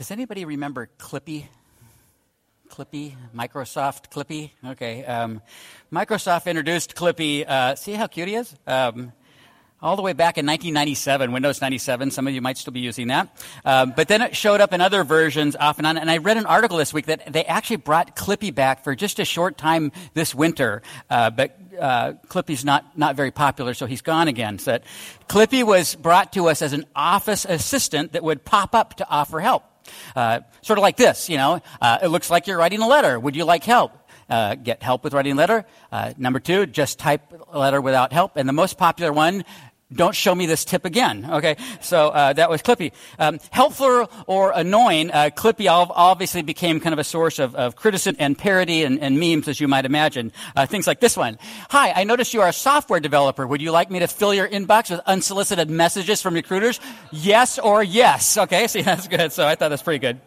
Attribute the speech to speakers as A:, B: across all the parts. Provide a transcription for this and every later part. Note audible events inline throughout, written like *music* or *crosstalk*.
A: Does anybody remember Clippy? Clippy, Microsoft Clippy. Okay, um, Microsoft introduced Clippy. Uh, see how cute he is? Um, all the way back in 1997, Windows 97. Some of you might still be using that. Um, but then it showed up in other versions off and on. And I read an article this week that they actually brought Clippy back for just a short time this winter. Uh, but uh, Clippy's not, not very popular, so he's gone again. So Clippy was brought to us as an office assistant that would pop up to offer help. Uh, sort of like this, you know, uh, it looks like you're writing a letter. Would you like help? Uh, get help with writing a letter. Uh, number two, just type a letter without help. And the most popular one, don't show me this tip again. Okay, so uh, that was Clippy. Um, helpful or annoying, uh, Clippy obviously became kind of a source of, of criticism and parody and, and, memes, as you might imagine. Uh, things like this one. Hi, I noticed you are a software developer. Would you like me to fill your inbox with unsolicited messages from recruiters? Yes or yes. Okay, *laughs* see, that's good. So I thought that's pretty good.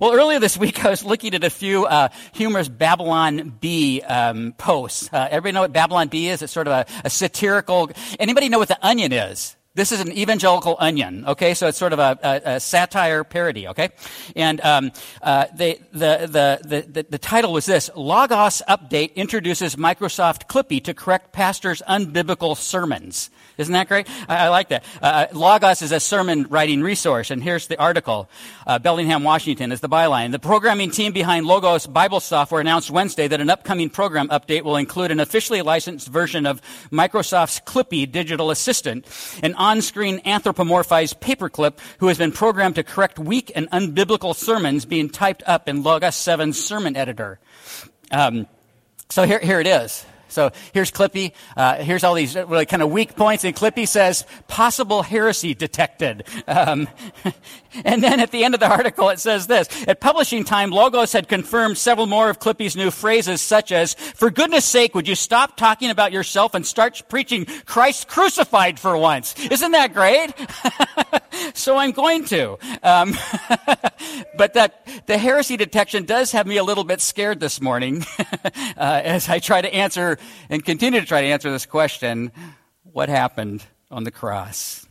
A: Well, earlier this week, I was looking at a few uh, humorous Babylon Bee um, posts. Uh, everybody know what Babylon Bee is? It's sort of a, a satirical. Anybody know what the onion is? This is an evangelical onion, okay? So it's sort of a, a, a satire parody, okay? And um, uh, they, the, the, the, the, title was this Logos Update introduces Microsoft Clippy to correct pastors' unbiblical sermons. Isn't that great? I, I like that. Uh, uh, Logos is a sermon writing resource, and here's the article. Uh, Bellingham, Washington is the byline. The programming team behind Logos Bible software announced Wednesday that an upcoming program update will include an officially licensed version of Microsoft's Clippy digital assistant, an on-screen anthropomorphized paperclip who has been programmed to correct weak and unbiblical sermons being typed up in Logos 7's sermon editor. Um, so here, here it is. So here's Clippy. Uh, here's all these really kind of weak points. And Clippy says, possible heresy detected. Um, *laughs* and then at the end of the article, it says this. At publishing time, Logos had confirmed several more of Clippy's new phrases, such as, for goodness sake, would you stop talking about yourself and start preaching Christ crucified for once? Isn't that great? *laughs* so I'm going to. Um, *laughs* but that the heresy detection does have me a little bit scared this morning uh, as I try to answer and continue to try to answer this question what happened on the cross?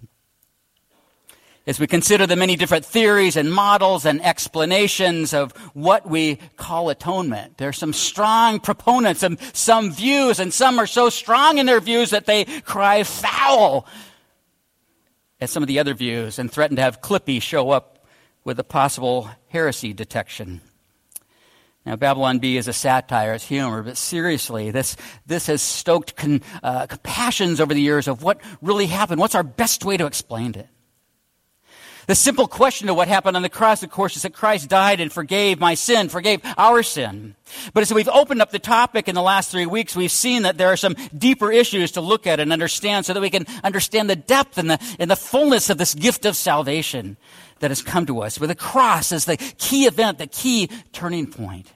A: As we consider the many different theories and models and explanations of what we call atonement, there are some strong proponents of some views, and some are so strong in their views that they cry foul at some of the other views and threaten to have Clippy show up with a possible heresy detection. Now, Babylon Bee is a satire, it's humor, but seriously, this, this has stoked con, uh, passions over the years of what really happened. What's our best way to explain it? The simple question of what happened on the cross, of course, is that Christ died and forgave my sin, forgave our sin. But as we've opened up the topic in the last three weeks, we've seen that there are some deeper issues to look at and understand so that we can understand the depth and the, and the fullness of this gift of salvation that has come to us, with the cross as the key event, the key turning point.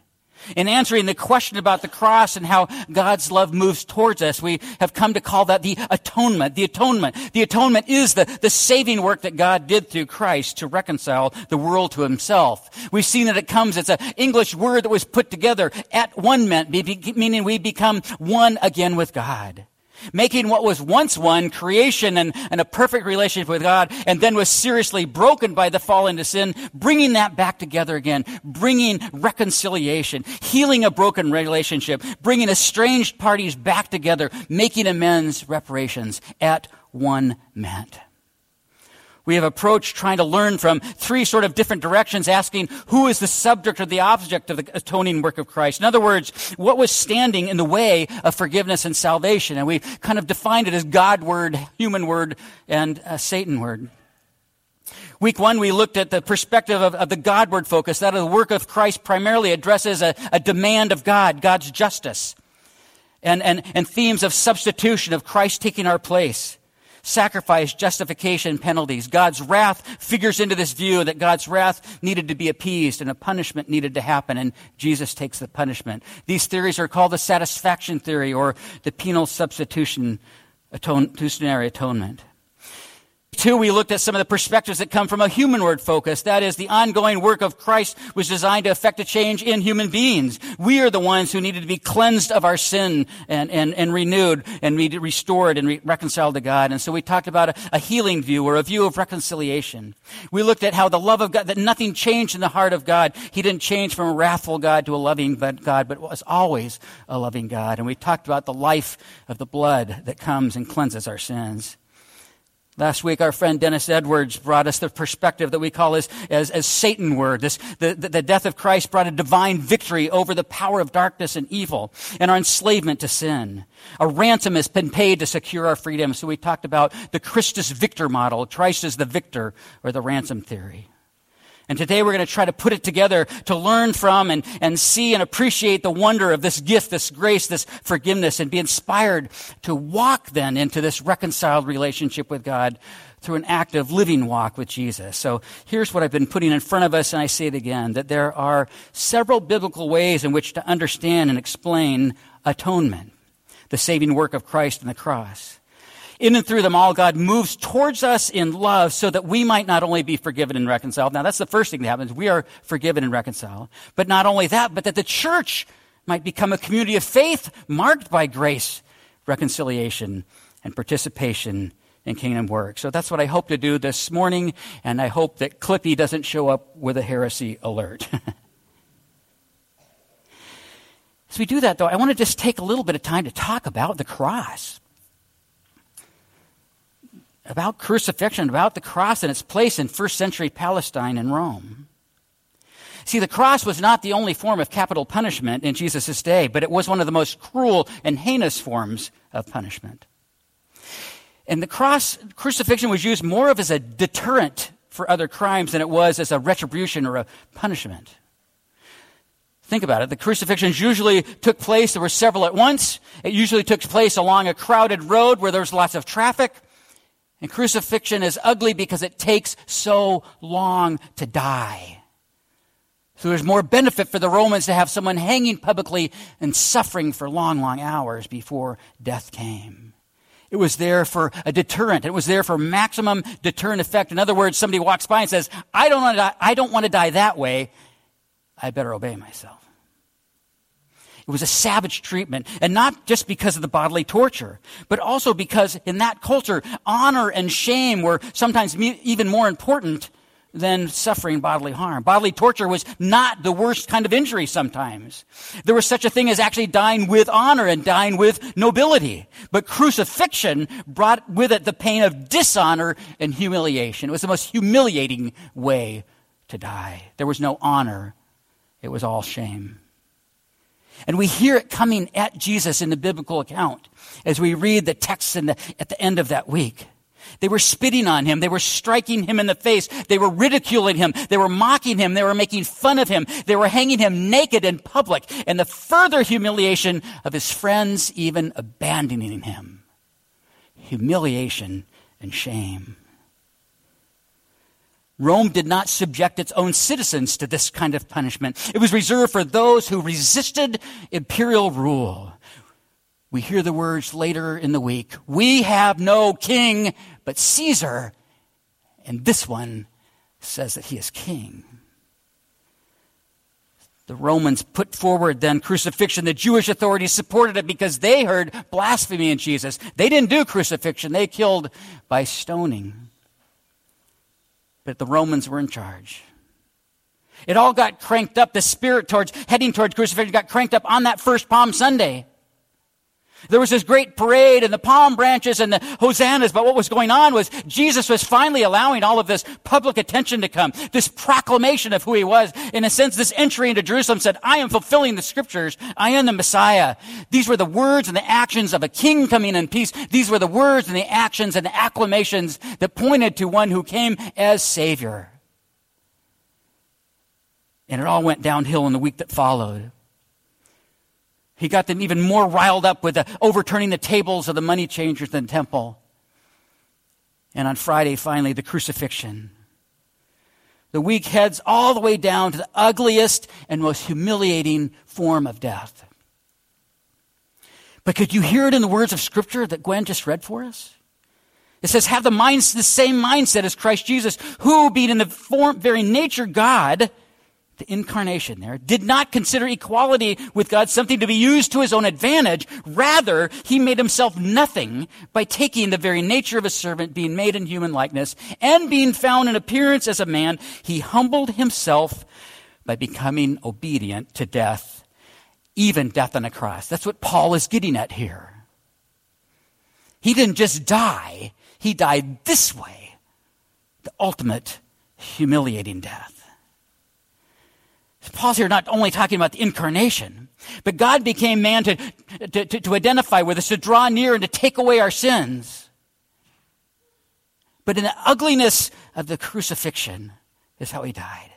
A: In answering the question about the cross and how God's love moves towards us, we have come to call that the atonement. The atonement. The atonement is the, the saving work that God did through Christ to reconcile the world to himself. We've seen that it comes, it's an English word that was put together at one meant, meaning we become one again with God making what was once one, creation and, and a perfect relationship with God, and then was seriously broken by the fall into sin, bringing that back together again, bringing reconciliation, healing a broken relationship, bringing estranged parties back together, making amends, reparations at one meant. We have approached trying to learn from three sort of different directions, asking who is the subject or the object of the atoning work of Christ. In other words, what was standing in the way of forgiveness and salvation? And we kind of defined it as Godward, human word, and Satanward. Week one, we looked at the perspective of, of, the Godward focus. That the work of Christ primarily addresses a, a demand of God, God's justice, and, and, and themes of substitution, of Christ taking our place sacrifice, justification, penalties. God's wrath figures into this view that God's wrath needed to be appeased and a punishment needed to happen, and Jesus takes the punishment. These theories are called the satisfaction theory or the penal substitution atone, atonement. Two, we looked at some of the perspectives that come from a humanward focus. That is, the ongoing work of Christ was designed to affect a change in human beings. We are the ones who needed to be cleansed of our sin and, and, and renewed and be restored and re- reconciled to God. And so we talked about a, a healing view or a view of reconciliation. We looked at how the love of God, that nothing changed in the heart of God. He didn't change from a wrathful God to a loving God, but was always a loving God. And we talked about the life of the blood that comes and cleanses our sins. Last week, our friend Dennis Edwards brought us the perspective that we call as, as, as Satanward. This, the, the, death of Christ brought a divine victory over the power of darkness and evil and our enslavement to sin. A ransom has been paid to secure our freedom. So we talked about the Christus victor model. Christ is the victor or the ransom theory. And today we're going to try to put it together to learn from and, and see and appreciate the wonder of this gift, this grace, this forgiveness, and be inspired to walk then into this reconciled relationship with God through an active living walk with Jesus. So here's what I've been putting in front of us, and I say it again, that there are several biblical ways in which to understand and explain atonement, the saving work of Christ on the cross. In and through them all, God moves towards us in love so that we might not only be forgiven and reconciled. Now, that's the first thing that happens. We are forgiven and reconciled. But not only that, but that the church might become a community of faith marked by grace, reconciliation, and participation in kingdom work. So that's what I hope to do this morning, and I hope that Clippy doesn't show up with a heresy alert. *laughs* As we do that, though, I want to just take a little bit of time to talk about the cross about crucifixion, about the cross and its place in first century Palestine and Rome. See, the cross was not the only form of capital punishment in Jesus' day, but it was one of the most cruel and heinous forms of punishment. And the cross, crucifixion was used more of as a deterrent for other crimes than it was as a retribution or a punishment. Think about it. The crucifixions usually took place, there were several at once. It usually took place along a crowded road where there was lots of traffic. And crucifixion is ugly because it takes so long to die. So there's more benefit for the Romans to have someone hanging publicly and suffering for long, long hours before death came. It was there for a deterrent. It was there for maximum deterrent effect. In other words, somebody walks by and says, I don't want to die, I don't want to die that way. I better obey myself. It was a savage treatment, and not just because of the bodily torture, but also because in that culture, honor and shame were sometimes even more important than suffering bodily harm. Bodily torture was not the worst kind of injury sometimes. There was such a thing as actually dying with honor and dying with nobility. But crucifixion brought with it the pain of dishonor and humiliation. It was the most humiliating way to die. There was no honor. It was all shame. And we hear it coming at Jesus in the biblical account as we read the text the, at the end of that week. They were spitting on him. They were striking him in the face. They were ridiculing him. They were mocking him. They were making fun of him. They were hanging him naked in public. And the further humiliation of his friends even abandoning him. Humiliation and shame. Rome did not subject its own citizens to this kind of punishment. It was reserved for those who resisted imperial rule. We hear the words later in the week We have no king but Caesar, and this one says that he is king. The Romans put forward then crucifixion. The Jewish authorities supported it because they heard blasphemy in Jesus. They didn't do crucifixion, they killed by stoning but the Romans were in charge. It all got cranked up. The spirit towards heading towards crucifixion got cranked up on that first Palm Sunday. There was this great parade and the palm branches and the hosannas, but what was going on was Jesus was finally allowing all of this public attention to come, this proclamation of who he was. In a sense, this entry into Jerusalem said, I am fulfilling the scriptures. I am the Messiah. These were the words and the actions of a king coming in peace. These were the words and the actions and the acclamations that pointed to one who came as Savior. And it all went downhill in the week that followed. He got them even more riled up with the overturning the tables of the money changers in the temple. And on Friday, finally, the crucifixion. The week heads all the way down to the ugliest and most humiliating form of death. But could you hear it in the words of Scripture that Gwen just read for us? It says, have the the same mindset as Christ Jesus, who, being in the form, very nature God, the incarnation there, did not consider equality with God something to be used to his own advantage. Rather, he made himself nothing by taking the very nature of a servant, being made in human likeness, and being found in appearance as a man, he humbled himself by becoming obedient to death, even death on a cross. That's what Paul is getting at here. He didn't just die, he died this way the ultimate humiliating death. Paul's here not only talking about the incarnation, but God became man to, to, to, to identify with us, to draw near and to take away our sins. But in the ugliness of the crucifixion is how he died.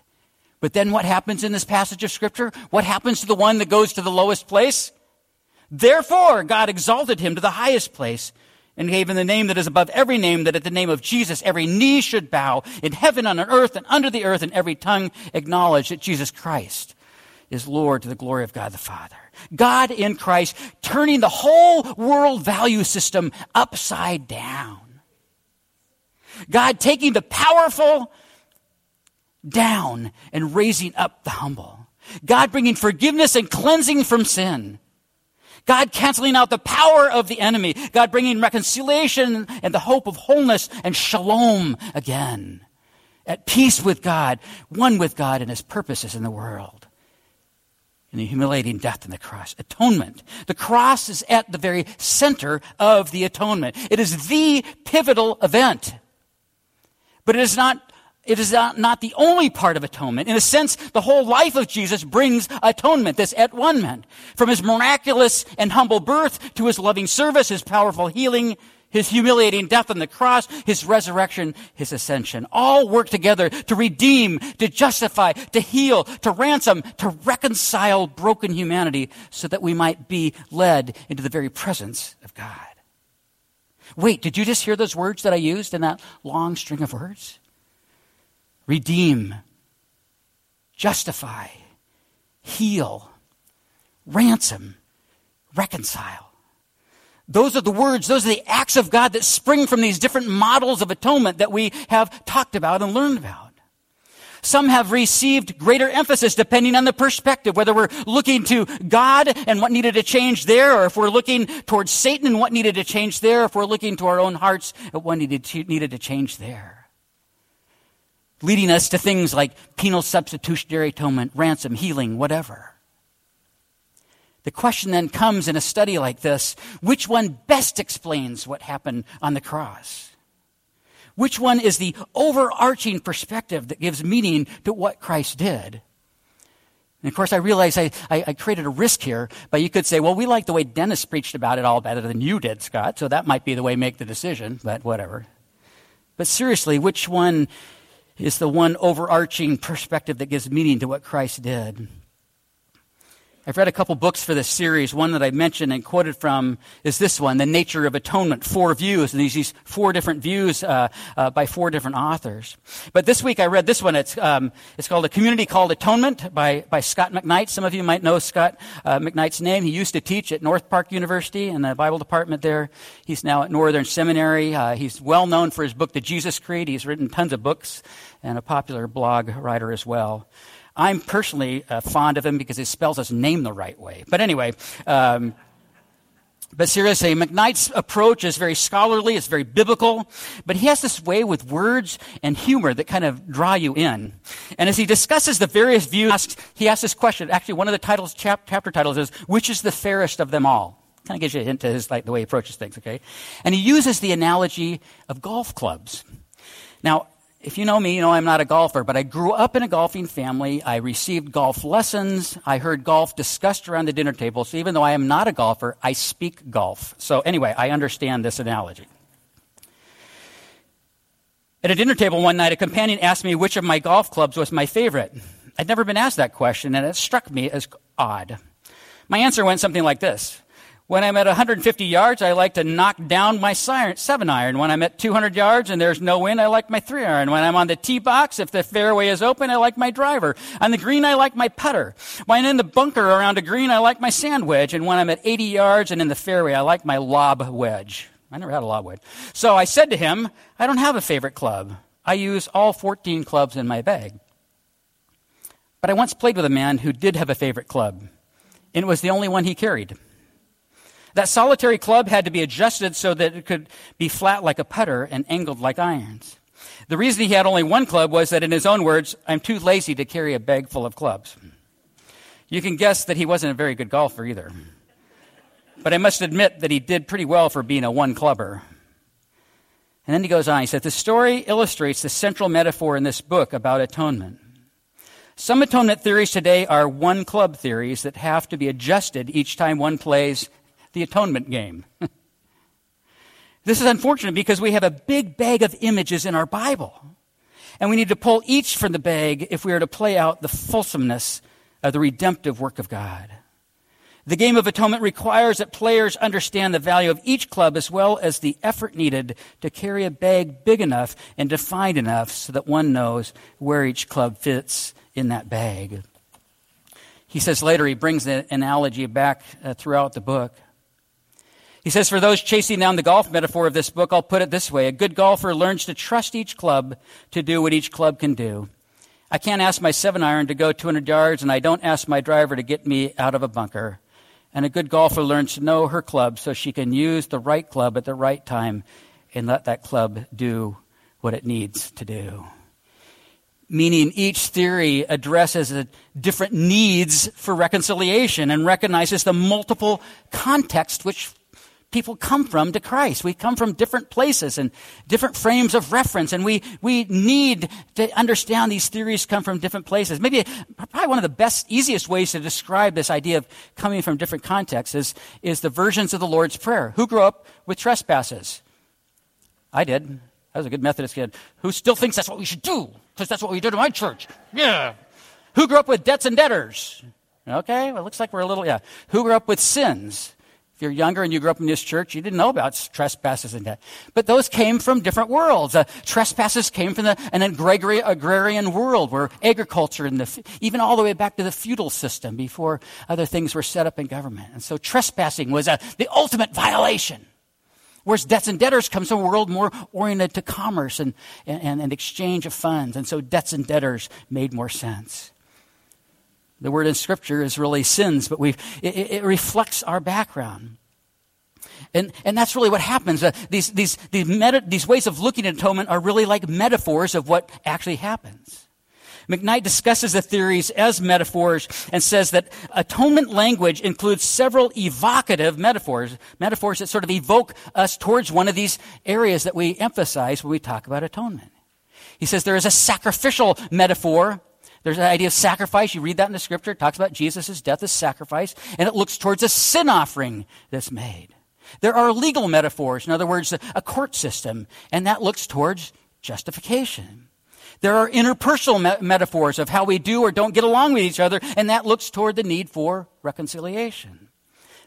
A: But then what happens in this passage of Scripture? What happens to the one that goes to the lowest place? Therefore, God exalted him to the highest place and gave him the name that is above every name, that at the name of Jesus every knee should bow in heaven on earth and under the earth, and every tongue acknowledge that Jesus Christ is Lord to the glory of God the Father. God in Christ turning the whole world value system upside down. God taking the powerful down and raising up the humble. God bringing forgiveness and cleansing from sin. God canceling out the power of the enemy. God bringing reconciliation and the hope of wholeness and shalom again. At peace with God, one with God and his purposes in the world. In the humiliating death on the cross. Atonement. The cross is at the very center of the atonement. It is the pivotal event. But it is not it is not, the only part of atonement. In a sense, the whole life of Jesus brings atonement, this at one man. From his miraculous and humble birth to his loving service, his powerful healing, his humiliating death on the cross, his resurrection, his ascension. All work together to redeem, to justify, to heal, to ransom, to reconcile broken humanity so that we might be led into the very presence of God. Wait, did you just hear those words that I used in that long string of words? Redeem, justify, heal, ransom, reconcile. Those are the words, those are the acts of God that spring from these different models of atonement that we have talked about and learned about. Some have received greater emphasis depending on the perspective, whether we're looking to God and what needed to change there, or if we're looking towards Satan and what needed to change there, if we're looking to our own hearts at what needed to, needed to change there leading us to things like penal substitutionary atonement, ransom, healing, whatever. The question then comes in a study like this which one best explains what happened on the cross? Which one is the overarching perspective that gives meaning to what Christ did? And of course, I realize I, I, I, created a risk here, but you could say, well, we like the way Dennis preached about it all better than you did, Scott, so that might be the way make the decision, but whatever. But seriously, which one is the one overarching perspective that gives meaning to what Christ did. I've read a couple books for this series. One that I mentioned and quoted from is this one, The Nature of Atonement. Four views, and these, four different views uh, uh, by four different authors. But this week I read this one. It's, um, it's called A Community Called Atonement by, by Scot McKnight. Some of you might know Scot uh, McKnight's name. He used to teach at North Park University in the Bible department there. He's now at Northern Seminary. Uh, he's well known for his book, The Jesus Creed. He's written tons of books and a popular blog writer as well. I'm personally uh, fond of him because he spells his name the right way. But anyway, um, but seriously, McKnight's approach is very scholarly, it's very biblical, but he has this way with words and humor that kind of draw you in. And as he discusses the various views, he asks this question. Actually, one of the titles, chap, chapter titles is, which is the fairest of them all? Kind of gives you a hint to his, like, the way he approaches things, okay? And he uses the analogy of golf clubs. Now, if you know me, you know I'm not a golfer, but I grew up in a golfing family. I received golf lessons. I heard golf discussed around the dinner table. So even though I am not a golfer, I speak golf. So anyway, I understand this analogy. At a dinner table one night, a companion asked me which of my golf clubs was my favorite. I'd never been asked that question, and it struck me as odd. My answer went something like this when I'm at 150 yards, I like to knock down my seven iron. When I'm at 200 yards and there's no wind, I like my three iron. When I'm on the tee box, if the fairway is open, I like my driver. On the green, I like my putter. When in the bunker around a green, I like my sand wedge. And when I'm at 80 yards and in the fairway, I like my lob wedge. I never had a lob wedge. So I said to him, I don't have a favorite club. I use all 14 clubs in my bag. But I once played with a man who did have a favorite club, and it was the only one he carried. That solitary club had to be adjusted so that it could be flat like a putter and angled like irons. The reason he had only one club was that, in his own words, I'm too lazy to carry a bag full of clubs. You can guess that he wasn't a very good golfer either. But I must admit that he did pretty well for being a one clubber. And then he goes on. He said, The story illustrates the central metaphor in this book about atonement. Some atonement theories today are one club theories that have to be adjusted each time one plays the atonement game. *laughs* this is unfortunate because we have a big bag of images in our Bible. And we need to pull each from the bag if we are to play out the fulsomeness of the redemptive work of God. The game of atonement requires that players understand the value of each club as well as the effort needed to carry a bag big enough and defined enough so that one knows where each club fits in that bag. He says later, he brings the analogy back uh, throughout the book. He says, for those chasing down the golf metaphor of this book, I'll put it this way. A good golfer learns to trust each club to do what each club can do. I can't ask my seven iron to go 200 yards, and I don't ask my driver to get me out of a bunker. And a good golfer learns to know her club so she can use the right club at the right time and let that club do what it needs to do. Meaning each theory addresses the different needs for reconciliation and recognizes the multiple contexts which people come from to Christ. We come from different places and different frames of reference, and we, we need to understand these theories come from different places. Maybe probably one of the best, easiest ways to describe this idea of coming from different contexts is, is the versions of the Lord's Prayer. Who grew up with trespasses? I did. I was a good Methodist kid. Who still thinks that's what we should do? Because that's what we did in my church. Yeah. Who grew up with debts and debtors? Okay, well, it looks like we're a little, yeah. Who grew up with sins? If you're younger and you grew up in this church, you didn't know about trespasses and debt. But those came from different worlds. Uh, trespasses came from the, an agrarian world where agriculture and the, even all the way back to the feudal system before other things were set up in government. And so trespassing was a, the ultimate violation. Whereas debts and debtors comes from a world more oriented to commerce and, and, and exchange of funds. And so debts and debtors made more sense. The word in Scripture is really sins, but it, it, reflects our background. And, and that's really what happens. Uh, these, these, these, meta, these ways of looking at atonement are really like metaphors of what actually happens. McKnight discusses the theories as metaphors and says that atonement language includes several evocative metaphors, metaphors that sort of evoke us towards one of these areas that we emphasize when we talk about atonement. He says there is a sacrificial metaphor there's an idea of sacrifice. You read that in the scripture. It talks about Jesus' death as sacrifice, and it looks towards a sin offering that's made. There are legal metaphors, in other words, a court system, and that looks towards justification. There are interpersonal me- metaphors of how we do or don't get along with each other, and that looks toward the need for reconciliation.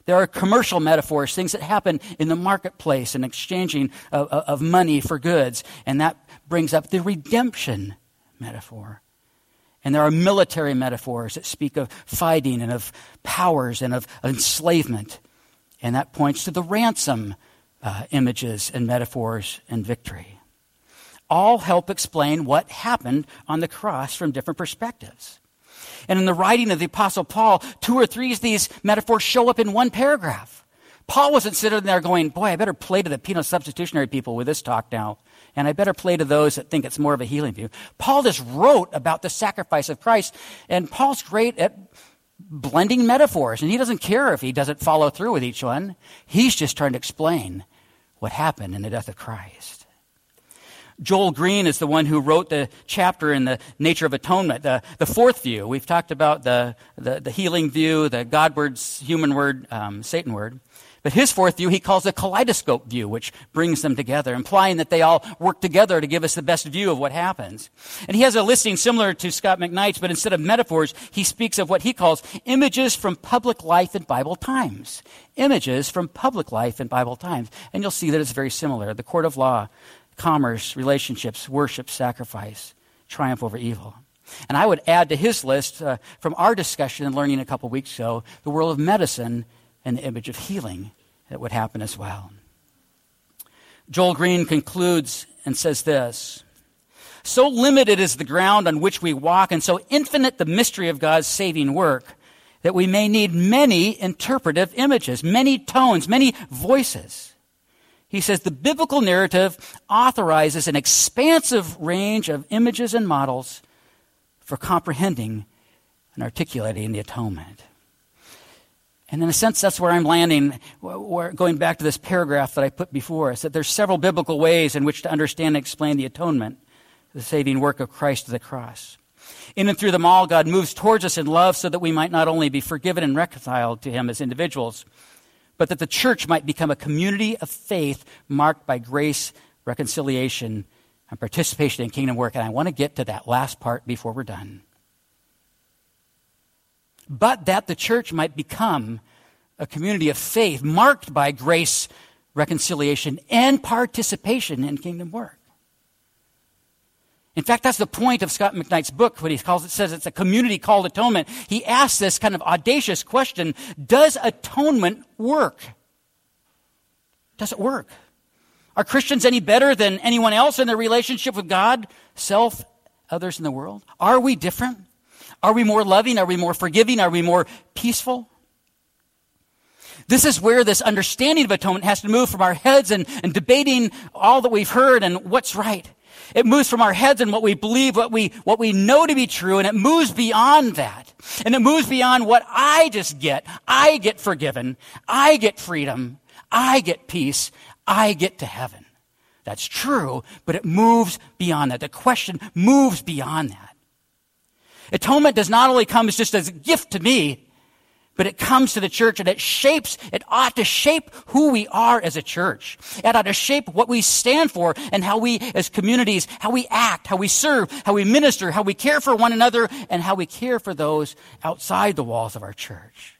A: There are commercial metaphors, things that happen in the marketplace and exchanging of, of money for goods, and that brings up the redemption metaphor. And there are military metaphors that speak of fighting and of powers and of enslavement. And that points to the ransom uh, images and metaphors and victory. All help explain what happened on the cross from different perspectives. And in the writing of the Apostle Paul, two or three of these metaphors show up in one paragraph. Paul wasn't sitting there going, Boy, I better play to the penal substitutionary people with this talk now and I better play to those that think it's more of a healing view. Paul just wrote about the sacrifice of Christ, and Paul's great at blending metaphors, and he doesn't care if he doesn't follow through with each one. He's just trying to explain what happened in the death of Christ. Joel Green is the one who wrote the chapter in the nature of atonement, the, the fourth view. We've talked about the, the, the healing view, the Godwards, human word, um, Satanward. But his fourth view he calls a kaleidoscope view, which brings them together, implying that they all work together to give us the best view of what happens. And he has a listing similar to Scot McKnight's, but instead of metaphors, he speaks of what he calls images from public life in Bible times. Images from public life in Bible times. And you'll see that it's very similar. The court of law, commerce, relationships, worship, sacrifice, triumph over evil. And I would add to his list uh, from our discussion and learning a couple weeks ago, the world of medicine an image of healing that would happen as well. Joel Green concludes and says this So limited is the ground on which we walk, and so infinite the mystery of God's saving work, that we may need many interpretive images, many tones, many voices. He says the biblical narrative authorizes an expansive range of images and models for comprehending and articulating the atonement. And in a sense, that's where I'm landing, where, going back to this paragraph that I put before us, that there's several biblical ways in which to understand and explain the atonement, the saving work of Christ to the cross. In and through them all, God moves towards us in love so that we might not only be forgiven and reconciled to Him as individuals, but that the church might become a community of faith marked by grace, reconciliation, and participation in kingdom work. And I want to get to that last part before we're done but that the church might become a community of faith marked by grace, reconciliation, and participation in kingdom work. In fact, that's the point of Scot McKnight's book, what he calls it says it's a community called atonement. He asks this kind of audacious question Does atonement work? Does it work? Are Christians any better than anyone else in their relationship with God, self, others in the world? Are we different? Are we more loving? Are we more forgiving? Are we more peaceful? This is where this understanding of atonement has to move from our heads and, and debating all that we've heard and what's right. It moves from our heads and what we believe, what we, what we know to be true, and it moves beyond that. And it moves beyond what I just get. I get forgiven. I get freedom. I get peace. I get to heaven. That's true, but it moves beyond that. The question moves beyond that. Atonement does not only come as just as a gift to me, but it comes to the church and it shapes, it ought to shape who we are as a church. It ought to shape what we stand for and how we as communities, how we act, how we serve, how we minister, how we care for one another, and how we care for those outside the walls of our church.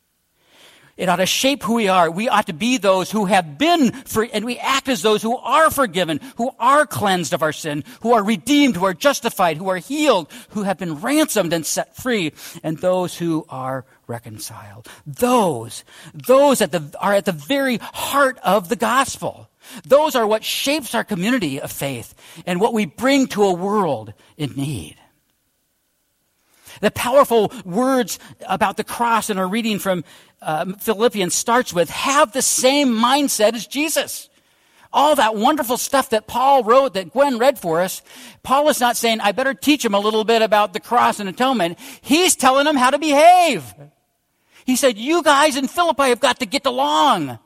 A: It ought to shape who we are. We ought to be those who have been free, and we act as those who are forgiven, who are cleansed of our sin, who are redeemed, who are justified, who are healed, who have been ransomed and set free, and those who are reconciled. Those, those at the, are at the very heart of the gospel. Those are what shapes our community of faith and what we bring to a world in need. The powerful words about the cross in our reading from uh, Philippians starts with have the same mindset as Jesus. All that wonderful stuff that Paul wrote that Gwen read for us, Paul is not saying, I better teach him a little bit about the cross and atonement. He's telling them how to behave. He said, you guys in Philippi have got to get along.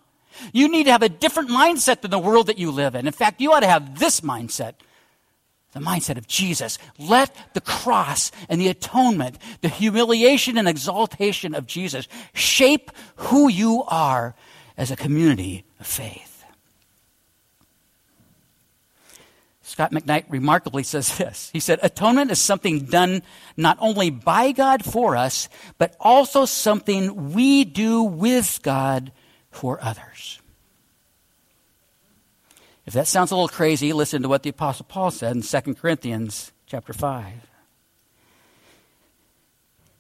A: You need to have a different mindset than the world that you live in. In fact, you ought to have this mindset the mindset of Jesus. Let the cross and the atonement, the humiliation and exaltation of Jesus shape who you are as a community of faith. Scot McKnight remarkably says this. He said, Atonement is something done not only by God for us, but also something we do with God for others. If that sounds a little crazy, listen to what the apostle Paul said in 2 Corinthians chapter 5.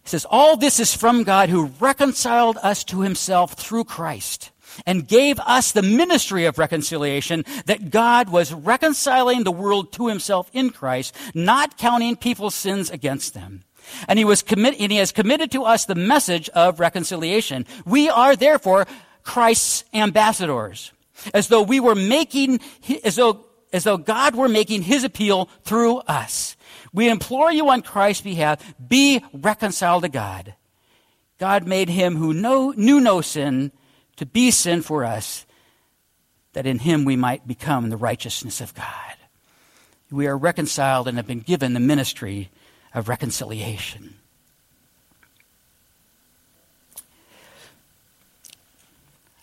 A: He says, All this is from God who reconciled us to himself through Christ and gave us the ministry of reconciliation that God was reconciling the world to himself in Christ, not counting people's sins against them. And he was commit, and he has committed to us the message of reconciliation. We are therefore Christ's ambassadors as though we were making, as though, as though God were making his appeal through us. We implore you on Christ's behalf, be reconciled to God. God made him who know, knew no sin to be sin for us, that in him we might become the righteousness of God. We are reconciled and have been given the ministry of reconciliation.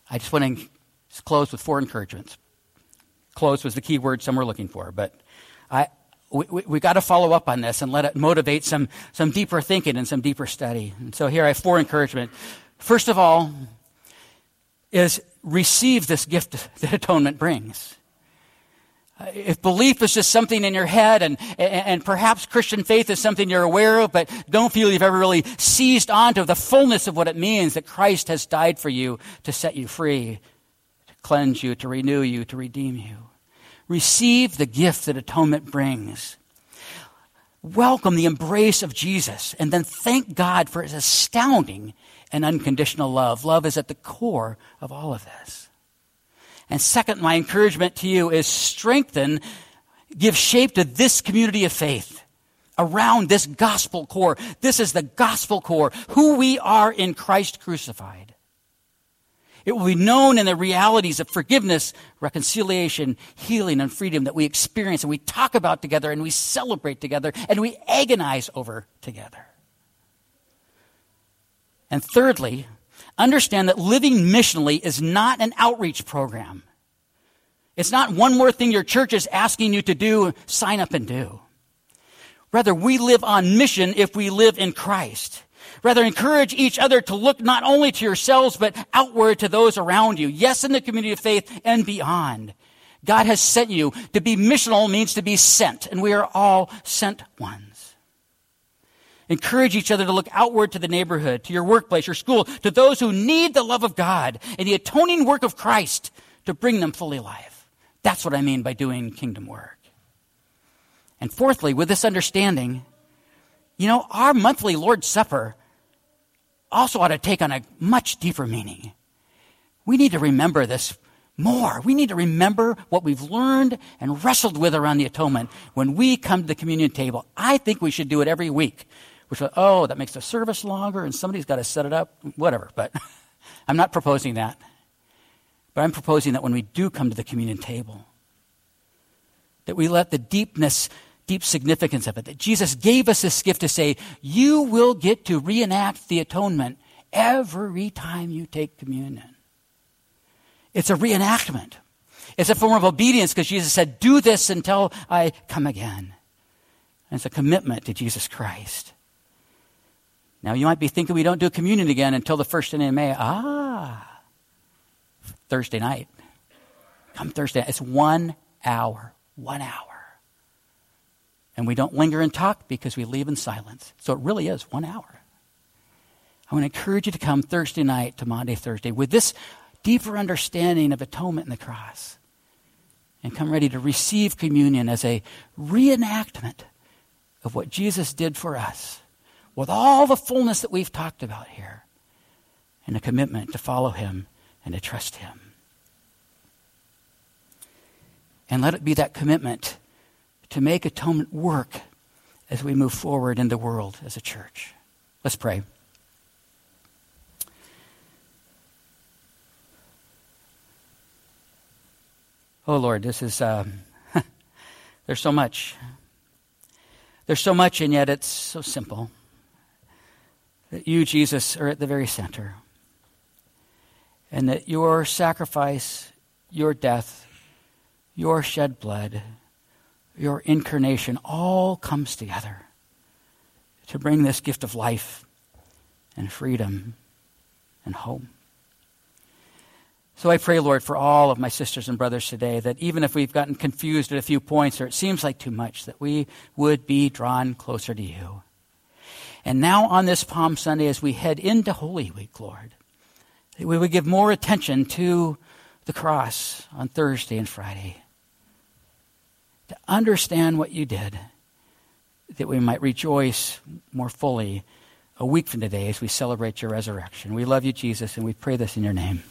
A: I just want to close with four encouragements. Close was the key word some were looking for, but I, we, we, we got to follow up on this and let it motivate some, some deeper thinking and some deeper study. And so here I have four encouragement. First of all, is receive this gift *laughs* that atonement brings. If belief is just something in your head and, and perhaps Christian faith is something you're aware of, but don't feel you've ever really seized onto the fullness of what it means that Christ has died for you to set you free, cleanse you, to renew you, to redeem you. receive the gift that atonement brings. Welcome the embrace of Jesus, and then thank God for his astounding and unconditional love. Love is at the core of all of this. And second, my encouragement to you is strengthen, give shape to this community of faith around this gospel core. This is the gospel core, who we are in Christ crucified. It will be known in the realities of forgiveness, reconciliation, healing, and freedom that we experience and we talk about together and we celebrate together and we agonize over together. And thirdly, understand that living missionally is not an outreach program. It's not one more thing your church is asking you to do, sign up and do. Rather, we live on mission if we live in Christ. Rather, encourage each other to look not only to yourselves, but outward to those around you. Yes, in the community of faith and beyond. God has sent you. To be missional means to be sent, and we are all sent ones. Encourage each other to look outward to the neighborhood, to your workplace, your school, to those who need the love of God and the atoning work of Christ to bring them fully life. That's what I mean by doing kingdom work. And fourthly, with this understanding, you know, our monthly Lord's Supper also ought to take on a much deeper meaning. We need to remember this more. We need to remember what we've learned and wrestled with around the atonement when we come to the communion table. I think we should do it every week. Which, oh, that makes the service longer and somebody's got to set it up, whatever. But *laughs* I'm not proposing that. But I'm proposing that when we do come to the communion table, that we let the deepness deep significance of it. That Jesus gave us this gift to say, you will get to reenact the atonement every time you take communion. It's a reenactment. It's a form of obedience because Jesus said, do this until I come again. And it's a commitment to Jesus Christ. Now, you might be thinking we don't do communion again until the first day of May. Ah, Thursday night. Come Thursday. It's one hour. One hour. And we don't linger and talk because we leave in silence. So it really is one hour. I want to encourage you to come Thursday night to Maundy, Thursday with this deeper understanding of atonement in the cross. And come ready to receive communion as a reenactment of what Jesus did for us with all the fullness that we've talked about here and a commitment to follow him and to trust him. And let it be that commitment to make atonement work as we move forward in the world as a church. Let's pray. Oh Lord, this is, um, *laughs* there's so much. There's so much, and yet it's so simple. That you, Jesus, are at the very center. And that your sacrifice, your death, your shed blood, your incarnation all comes together to bring this gift of life and freedom and hope. So I pray, Lord, for all of my sisters and brothers today that even if we've gotten confused at a few points or it seems like too much, that we would be drawn closer to you. And now on this Palm Sunday, as we head into Holy Week, Lord, that we would give more attention to the cross on Thursday and Friday to understand what you did, that we might rejoice more fully a week from today as we celebrate your resurrection. We love you, Jesus, and we pray this in your name.